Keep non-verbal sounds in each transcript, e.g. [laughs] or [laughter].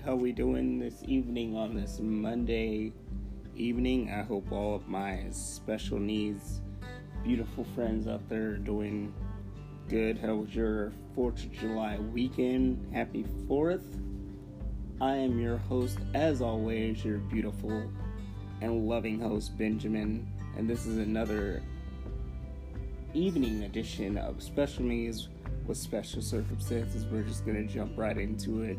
right, how we doing this evening on this Monday evening? I hope all of my special needs, beautiful friends out there doing good. How was your 4th of July weekend? Happy 4th. I am your host, as always, your beautiful and loving host, Benjamin, and this is another evening edition of Special Needs with Special Circumstances. We're just going to jump right into it.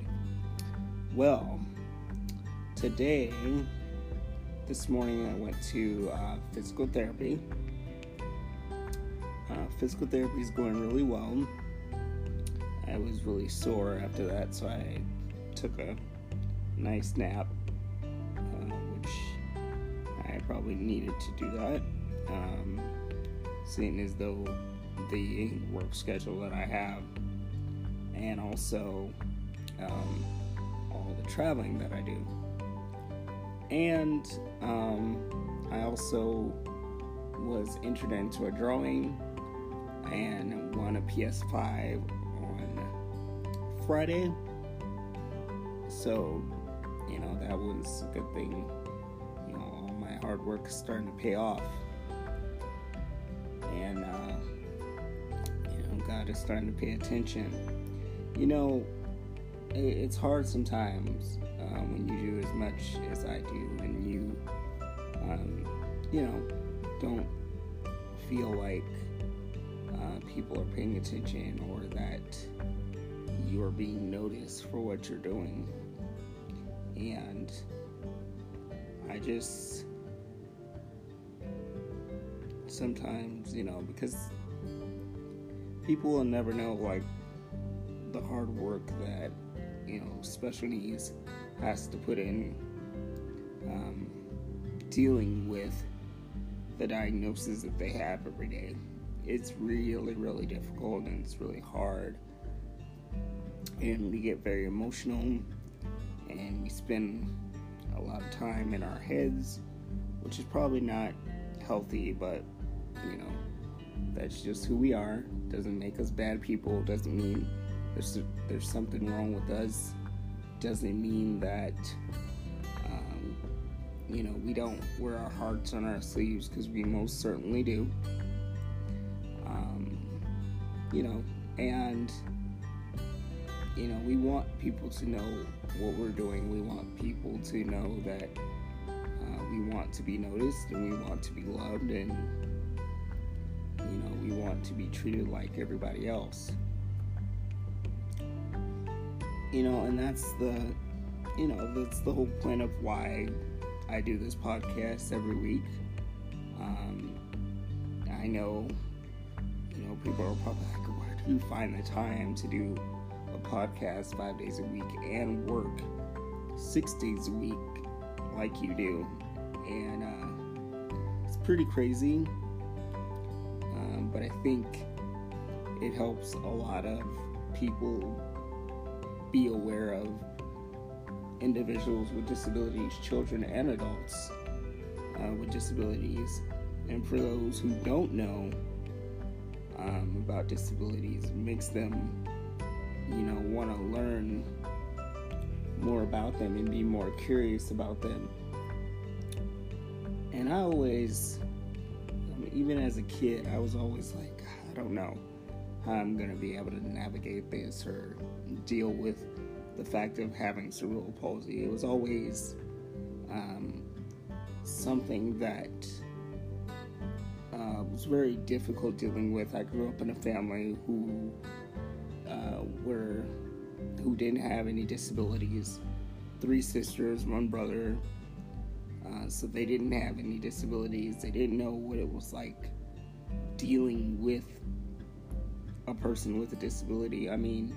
Well, today, this morning, I went to uh, physical therapy. Uh, physical therapy is going really well. I was really sore after that, so I took a nice nap, uh, which I probably needed to do that. Um, seeing as though the work schedule that I have, and also um, all the traveling that I do. And um, I also was entered into a drawing and won a PS5 on Friday. So, you know, that was a good thing. You know, all my hard work is starting to pay off. And, uh, you know, God is starting to pay attention. You know, it's hard sometimes um, when you do as much as I do and you, um, you know, don't feel like uh, people are paying attention or that you are being noticed for what you're doing. And I just sometimes, you know, because people will never know like the hard work that you know special needs has to put in um, dealing with the diagnosis that they have every day. It's really, really difficult and it's really hard. And we get very emotional and we spend a lot of time in our heads, which is probably not healthy, but you know, that's just who we are. Doesn't make us bad people, doesn't mean there's there's something wrong with us doesn't mean that um, you know we don't wear our hearts on our sleeves because we most certainly do. Um, you know and you know we want people to know what we're doing. We want people to know that uh, we want to be noticed and we want to be loved and you know we want to be treated like everybody else you know, and that's the, you know, that's the whole point of why I do this podcast every week. Um, I know, you know, people are probably like, where do you find the time to do a podcast five days a week and work six days a week like you do? And uh, it's pretty crazy, um, but I think it helps a lot of people be aware of individuals with disabilities, children and adults uh, with disabilities. And for those who don't know um, about disabilities, makes them, you know, want to learn more about them and be more curious about them. And I always, I mean, even as a kid, I was always like, I don't know how I'm going to be able to navigate this or deal with the fact of having cerebral palsy. It was always um, something that uh, was very difficult dealing with. I grew up in a family who uh, were who didn't have any disabilities. Three sisters, one brother. Uh, so they didn't have any disabilities. They didn't know what it was like dealing with a person with a disability. I mean,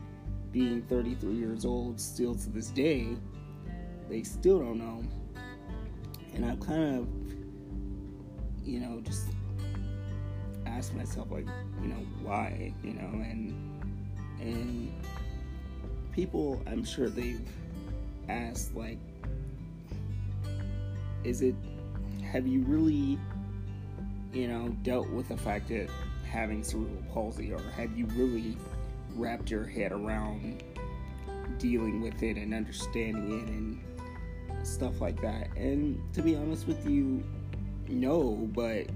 being 33 years old, still to this day, they still don't know. And I've kind of, you know, just asked myself, like, you know, why, you know, and and people, I'm sure they've asked, like, is it, have you really, you know, dealt with the fact that having cerebral palsy, or have you really wrapped your head around dealing with it and understanding it and stuff like that. And to be honest with you, no, but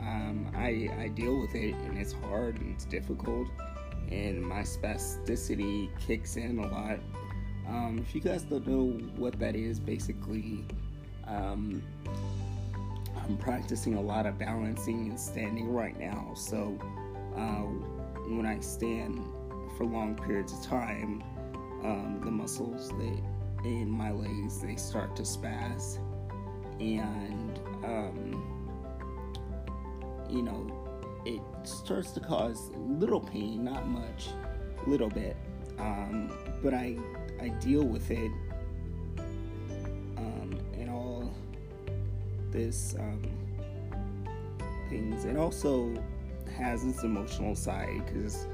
um, I I deal with it and it's hard and it's difficult and my spasticity kicks in a lot. Um, if you guys don't know what that is, basically, um, I'm practicing a lot of balancing and standing right now. So uh, when I stand for long periods of time, um, the muscles they in my legs they start to spaz, and um, you know it starts to cause little pain, not much, little bit. Um, but I I deal with it um, and all this um, things. and also has its emotional side because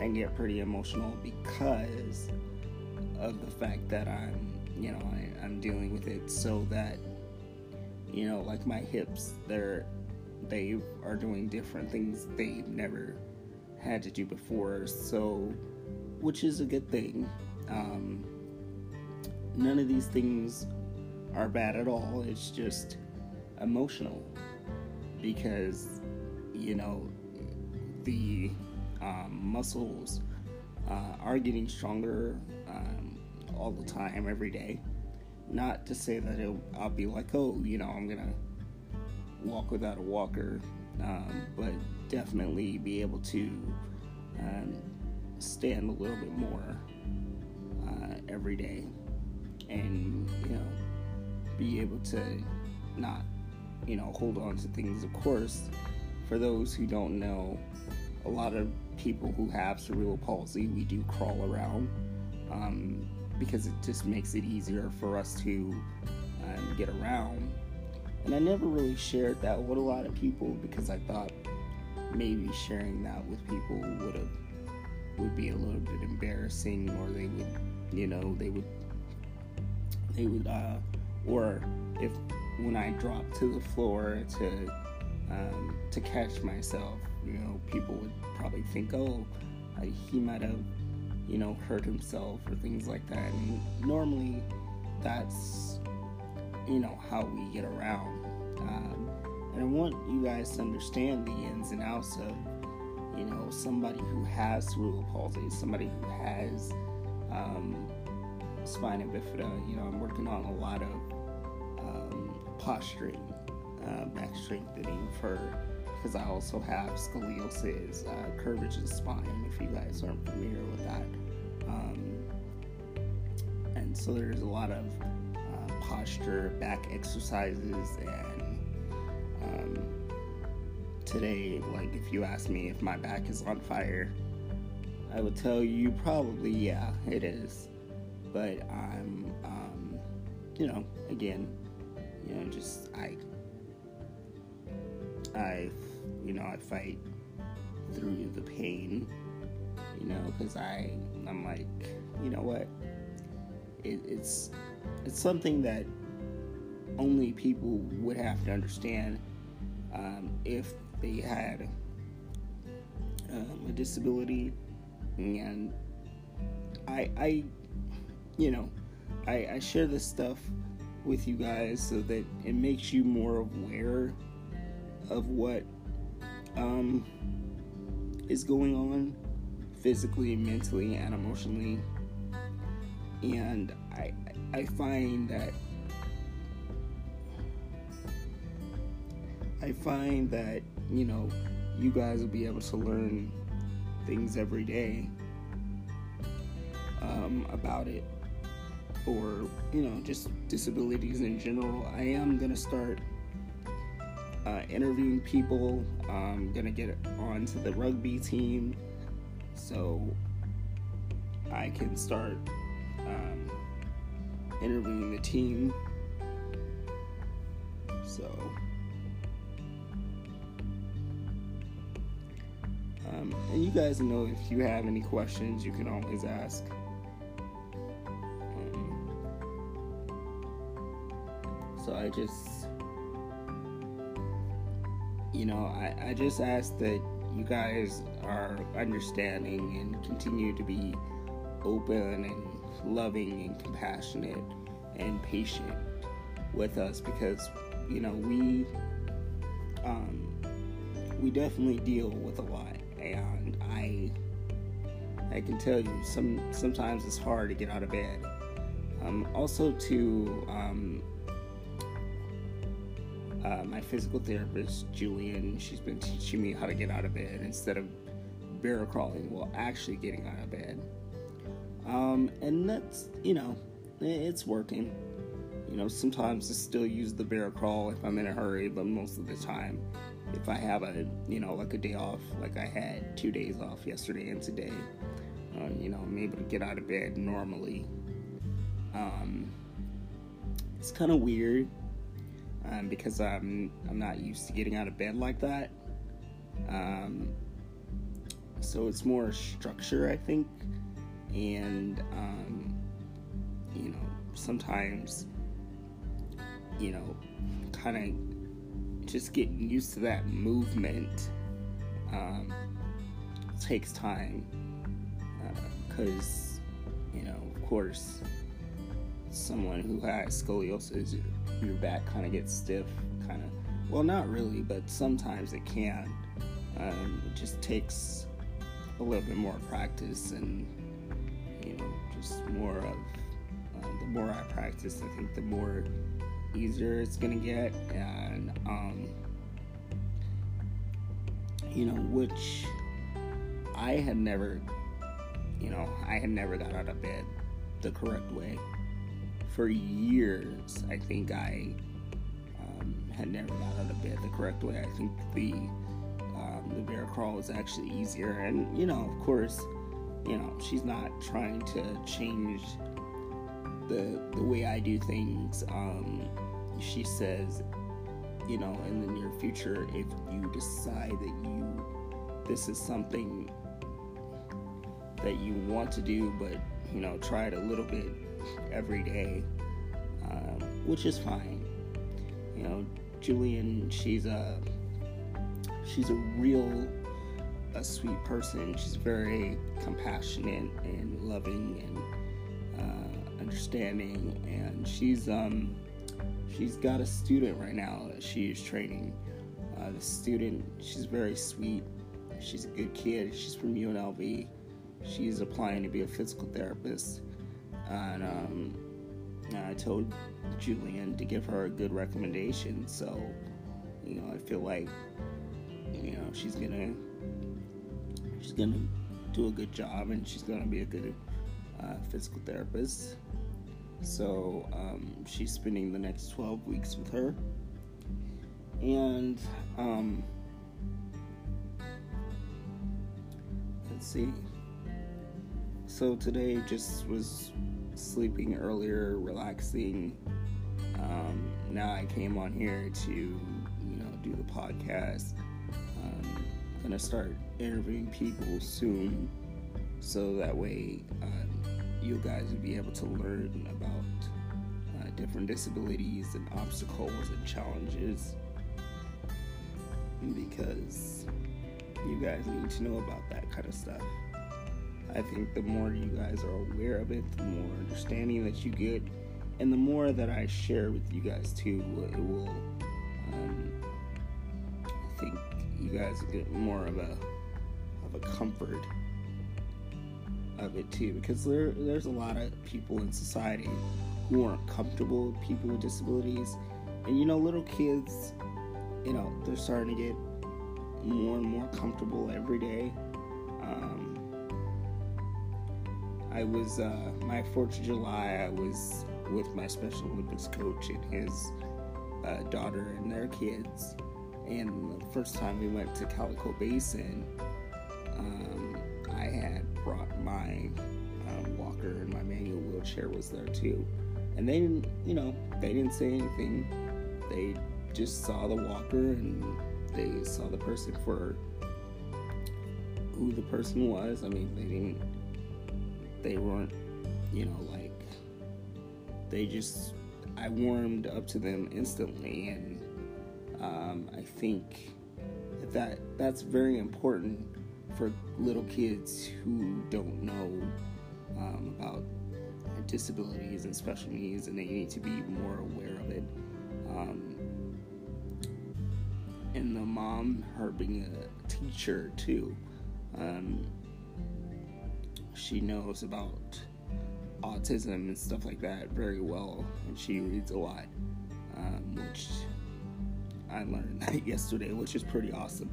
I get pretty emotional because of the fact that I'm you know I, I'm dealing with it so that you know like my hips they're they are doing different things they've never had to do before. So, which is a good thing. Um, none of these things are bad at all. It's just emotional because you know the um, muscles uh, are getting stronger um, all the time, every day. Not to say that I'll be like, oh, you know, I'm gonna walk without a walker, um, but definitely be able to um, stand a little bit more uh, every day and, you know, be able to not, you know, hold on to things. Of course, for those who don't know, a lot of people who have cerebral palsy, we do crawl around um, because it just makes it easier for us to um, get around. And I never really shared that with a lot of people because I thought maybe sharing that with people would have would be a little bit embarrassing or they would you know they would they would uh or if when I dropped to the floor to um, to catch myself you know people would probably think oh he might have you know hurt himself or things like that and normally that's you know how we get around. Um, and I want you guys to understand the ins and outs of you know somebody who has cerebral palsy, somebody who has um, spina bifida. You know, I'm working on a lot of um, posturing, uh, back strengthening for because I also have scoliosis, uh, curvature of spine. If you guys aren't familiar with that, um, and so there's a lot of posture, back exercises, and um, today, like if you ask me if my back is on fire, I would tell you probably yeah, it is. But I'm, um, you know, again, you know, just I, I, you know, I fight through the pain, you know, because I, I'm like, you know what, it, it's it's something that only people would have to understand um, if they had um, a disability. And I, I you know I, I share this stuff with you guys so that it makes you more aware of what um, is going on physically, mentally, and emotionally. And I, I find that I find that you know you guys will be able to learn things every day um, about it or you know just disabilities in general i am going to start uh, interviewing people i'm going to get onto the rugby team so i can start um, interviewing the team. So, um, and you guys know if you have any questions, you can always ask. Um, so I just, you know, I, I just ask that you guys are understanding and continue to be open and loving and compassionate and patient with us because you know we um, we definitely deal with a lot and I I can tell you some sometimes it's hard to get out of bed. Um, also to um, uh, my physical therapist Julian, she's been teaching me how to get out of bed instead of bear crawling, well, actually getting out of bed. Um, and that's you know, it's working. You know, sometimes I still use the bear crawl if I'm in a hurry, but most of the time, if I have a you know like a day off, like I had two days off yesterday and today, uh, you know, I'm able to get out of bed normally. Um, it's kind of weird um, because I'm I'm not used to getting out of bed like that. Um, so it's more structure, I think, and um, you know, sometimes you know, kind of just getting used to that movement um, takes time because, uh, you know, of course, someone who has scoliosis, your back kind of gets stiff, kind of. Well, not really, but sometimes it can. Um, it just takes a little bit more practice and, you know, just more of. Uh, the more I practice, I think the more easier it's gonna get, and um, you know, which I had never, you know, I had never got out of bed the correct way for years. I think I um, had never got out of bed the correct way. I think the um, the bear crawl was actually easier, and you know, of course, you know, she's not trying to change the the way I do things. Um, she says, you know, in the near future, if you decide that you this is something that you want to do, but you know, try it a little bit every day, um, which is fine. You know, Julian, she's a she's a real a sweet person. She's very compassionate and loving and uh, understanding, and she's um she's got a student right now that she is training. Uh, the student, she's very sweet. She's a good kid. She's from UNLV. She's applying to be a physical therapist. And um, I told Julian to give her a good recommendation. So, you know, I feel like, you know, she's gonna she's gonna do a good job and she's gonna be a good uh, physical therapist. So um, she's spending the next 12 weeks with her. And um, let's see. So today just was sleeping earlier, relaxing. Um, now I came on here to, you know, do the podcast. Um, gonna start interviewing people soon, so that way uh, you guys would be able to learn about uh, different disabilities and obstacles and challenges because you guys need to know about that kind of stuff. I think the more you guys are aware of it, the more understanding that you get, and the more that I share with you guys too, it will. Um, I think you guys get more of a of a comfort of it too, because there there's a lot of people in society who aren't comfortable with people with disabilities, and you know, little kids, you know, they're starting to get more and more comfortable every day. I was uh, my Fourth of July. I was with my Special Olympics coach and his uh, daughter and their kids. And the first time we went to Calico Basin, um, I had brought my um, walker and my manual wheelchair was there too. And they didn't, you know, they didn't say anything. They just saw the walker and they saw the person for who the person was. I mean, they didn't, they weren't, you know, like, they just, I warmed up to them instantly. And um, I think that, that that's very important for little kids who don't know um, about disabilities and special needs, and they need to be more aware of it. Um, and the mom, her being a teacher too, um, she knows about autism and stuff like that very well, and she reads a lot, um, which I learned [laughs] yesterday, which is pretty awesome.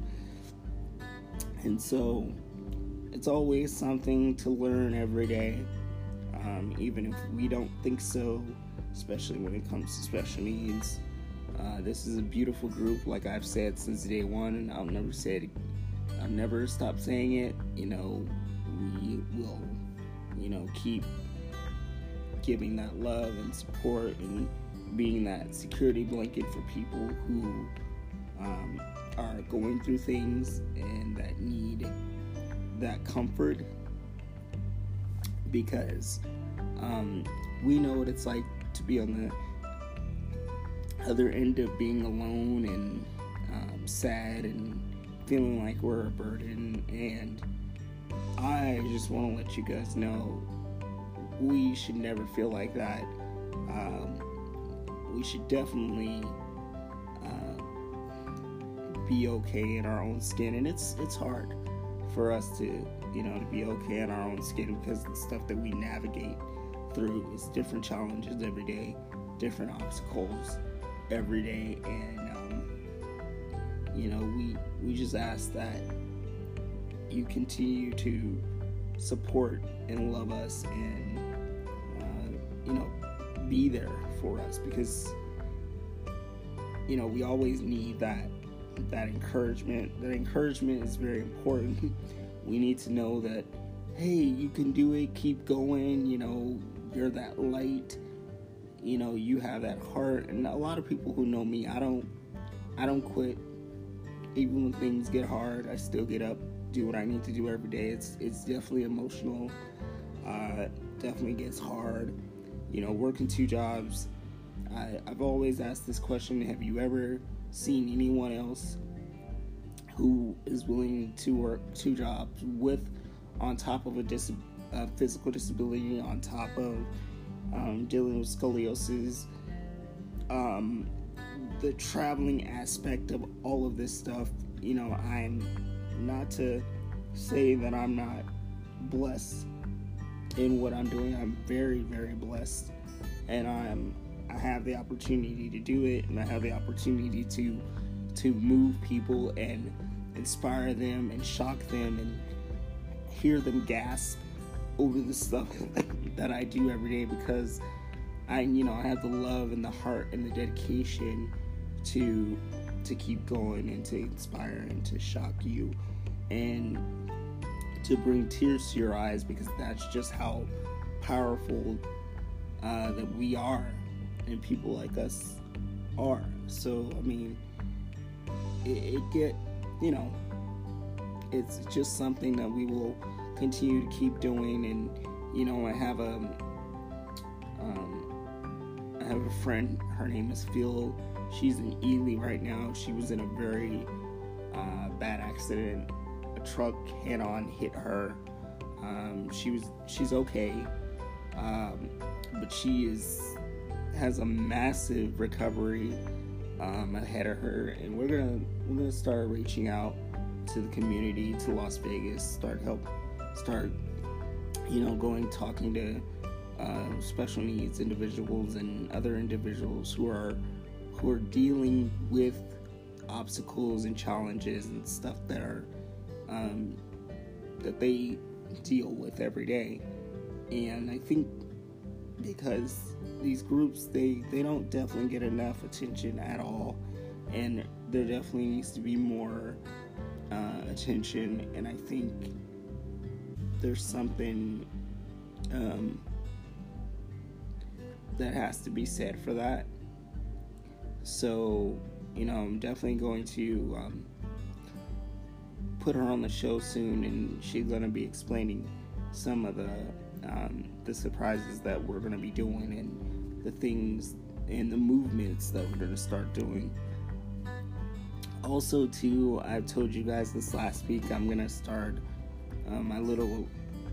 And so it's always something to learn every day, um, even if we don't think so, especially when it comes to special needs. Uh, this is a beautiful group, like I've said since day one, and I'll never say it. I'll never stop saying it. You know, we will, you know, keep giving that love and support and being that security blanket for people who um, are going through things and that need that comfort because um, we know what it's like to be on the other end of being alone and um, sad and feeling like we're a burden. And I just want to let you guys know we should never feel like that. Um, we should definitely uh, be okay in our own skin, and it's it's hard for us to you know to be okay in our own skin because the stuff that we navigate through is different challenges every day, different obstacles every day, and um, you know we we just ask that you continue to support and love us and uh, you know be there for us because you know we always need that that encouragement. That encouragement is very important. [laughs] We need to know that hey you can do it. Keep going. You know you're that light. You know you have that heart. And a lot of people who know me i don't i don't quit. Even when things get hard i still get up do what I need to do every day. It's it's definitely emotional. Uh, definitely gets hard. You know, working two jobs. I, I've always asked this question: Have you ever seen anyone else who is willing to work two jobs with, on top of a dis- physical disability, on top of um, dealing with scoliosis, um, the traveling aspect of all of this stuff? You know, I'm not to say that I'm not blessed in what I'm doing. I'm very, very blessed, and I'm I have the opportunity to do it, and I have the opportunity to to move people and inspire them and shock them and hear them gasp over the stuff [laughs] that I do every day because I you know I have the love and the heart and the dedication to to keep going and to inspire and to shock you and to bring tears to your eyes because that's just how powerful uh, that we are and people like us are. So, I mean, it, it get, you know, it's just something that we will continue to keep doing. And, you know, I have a, um, I have a friend, her name is Phil She's in Ely right now. She was in a very uh, bad accident. A truck head-on hit her. Um, she was she's okay, um, but she is has a massive recovery um, ahead of her, and we're gonna we're gonna start reaching out to the community, to Las Vegas, start help, start you know going talking to uh, special needs individuals and other individuals who are who are dealing with obstacles and challenges and stuff that are um, that they deal with every day. And i think because these groups they they don't definitely get enough attention at all. And there definitely needs to be more uh, attention. And i think there's something um, that has to be said for that so, you know, I'm definitely going to um, put her on the show soon, and she's going to be explaining some of the um, the surprises that we're going to be doing and the things and the movements that we're going to start doing. Also, too, I've told you guys this last week I'm going to start uh, my little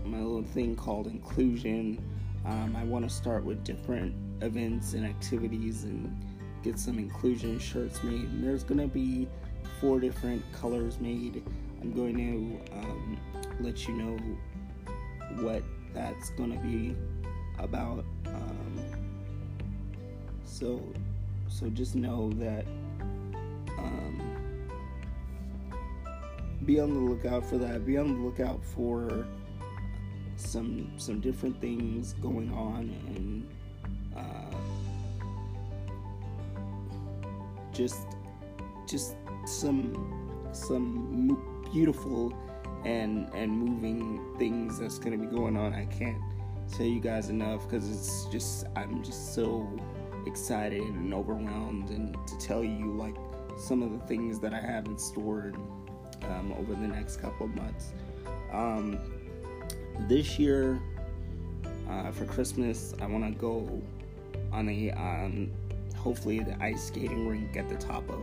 my little thing called inclusion. Um, I want to start with different events and activities and get some inclusion shirts made. And there's gonna be four different colors made. I'm going to um, let you know what that's gonna be about. Um, so, so just know that. Um, be on the lookout for that. Be on the lookout for some some different things going on and uh, just just some some beautiful and and moving things that's to be going on. I can't tell you guys enough because it's just I'm just so excited and overwhelmed and to tell you like some of the things that I have in store um, over the next couple of months. Um, this year uh, for Christmas, I want to go on a um, hopefully the ice skating rink at the top of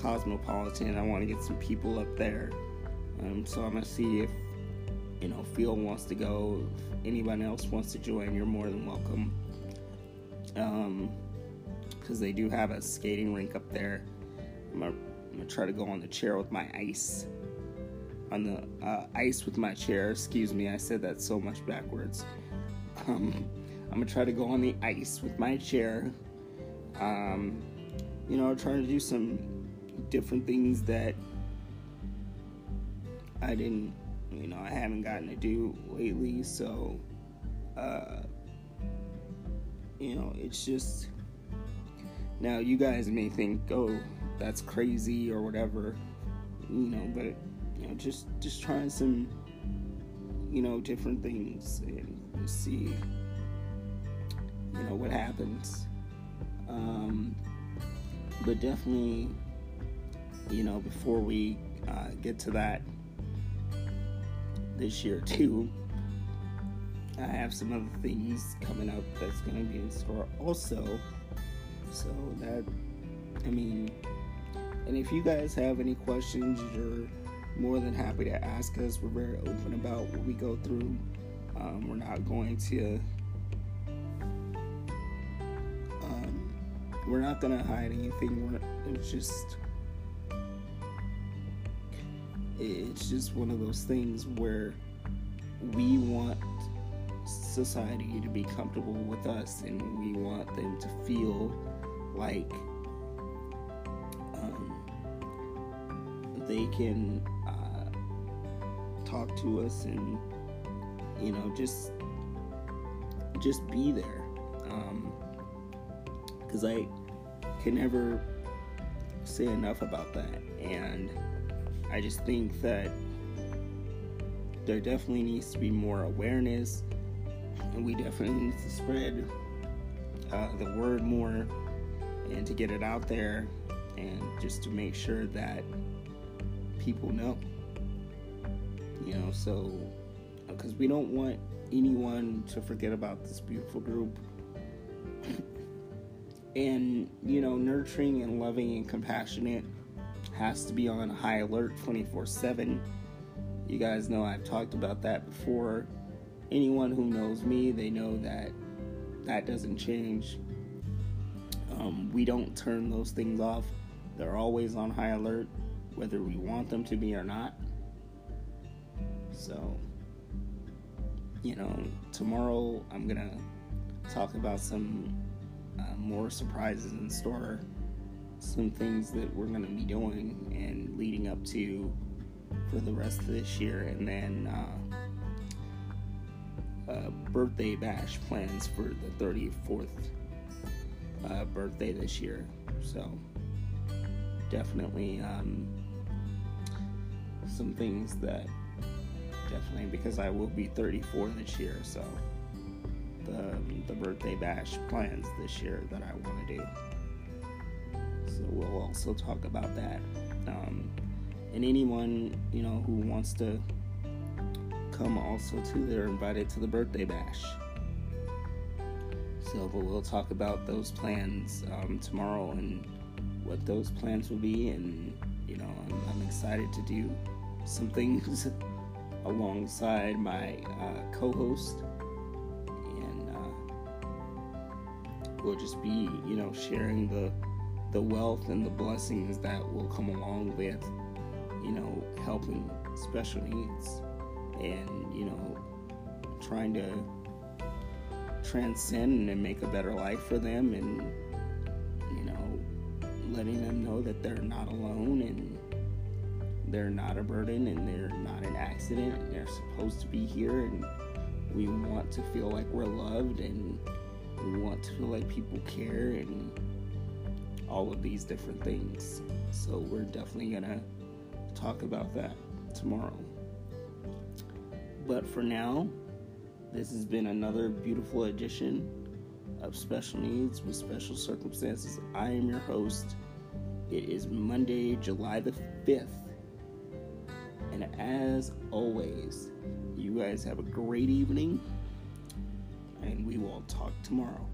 Cosmopolitan. I want to get some people up there. Um, so I'm gonna see if you know Phil wants to go. If anyone else wants to join, you're more than welcome. Um, because they do have a skating rink up there. I'm gonna, I'm gonna, try to go on the chair with my ice. On the uh, ice with my chair. Excuse me, I said that so much backwards. Um, I'm gonna try to go on the ice with my chair. Um, you know, trying to do some different things that I didn't, you know, I haven't gotten to do lately. So, uh, you know, it's just now you guys may think, oh, that's crazy or whatever, you know, but you know, just just trying some, you know, different things and see, you know, what happens. But definitely, you know, before we uh, get to that this year too, I have some other things coming up that's going to be in store also. So that, I mean, and if you guys have any questions, you're more than happy to ask us. We're very open about what we go through. Um, we're not going to we're not gonna hide anything. We're, it's just it's just one of those things where we want society to be comfortable with us and we want them to feel like um, they can uh, talk to us and you know just just be there um, because I can never say enough about that. And I just think that there definitely needs to be more awareness, and we definitely need to spread uh, the word more and to get it out there and just to make sure that people know. You know, so because we don't want anyone to forget about this beautiful group and you know nurturing and loving and compassionate has to be on high alert 24-7 you guys know i've talked about that before. Anyone who knows me they know that that doesn't change. Um, we don't turn those things off. They're always on high alert whether we want them to be or not. So you know tomorrow i'm gonna talk about some uh, more surprises in store, some things that we're going to be doing and leading up to for the rest of this year, and then uh, uh, birthday bash plans for the 34th uh, birthday this year. So, definitely um, some things that definitely because I will be 34 this year, so the, the birthday bash plans this year that I want to do. So we'll also talk about that. Um, and anyone you know who wants to come also too, they're invited to the birthday bash. So, but we'll talk about those plans um, tomorrow and what those plans will be. And you know, I'm, I'm excited to do some things [laughs] alongside my uh, co-host, we'll just be, you know, sharing the the wealth and the blessings that will come along with, you know, helping special needs, and you know, trying to transcend and make a better life for them, and you know, letting them know that they're not alone and they're not a burden and they're not an accident. And they're supposed to be here and we want to feel like we're loved and we want to feel like people care and all of these different things. So we're definitely gonna talk about that tomorrow. But for now, this has been another beautiful edition of Special Needs with Special Circumstances. I am your host. It is Monday, July the 5th. And as always, you guys have a great evening, and we will talk tomorrow.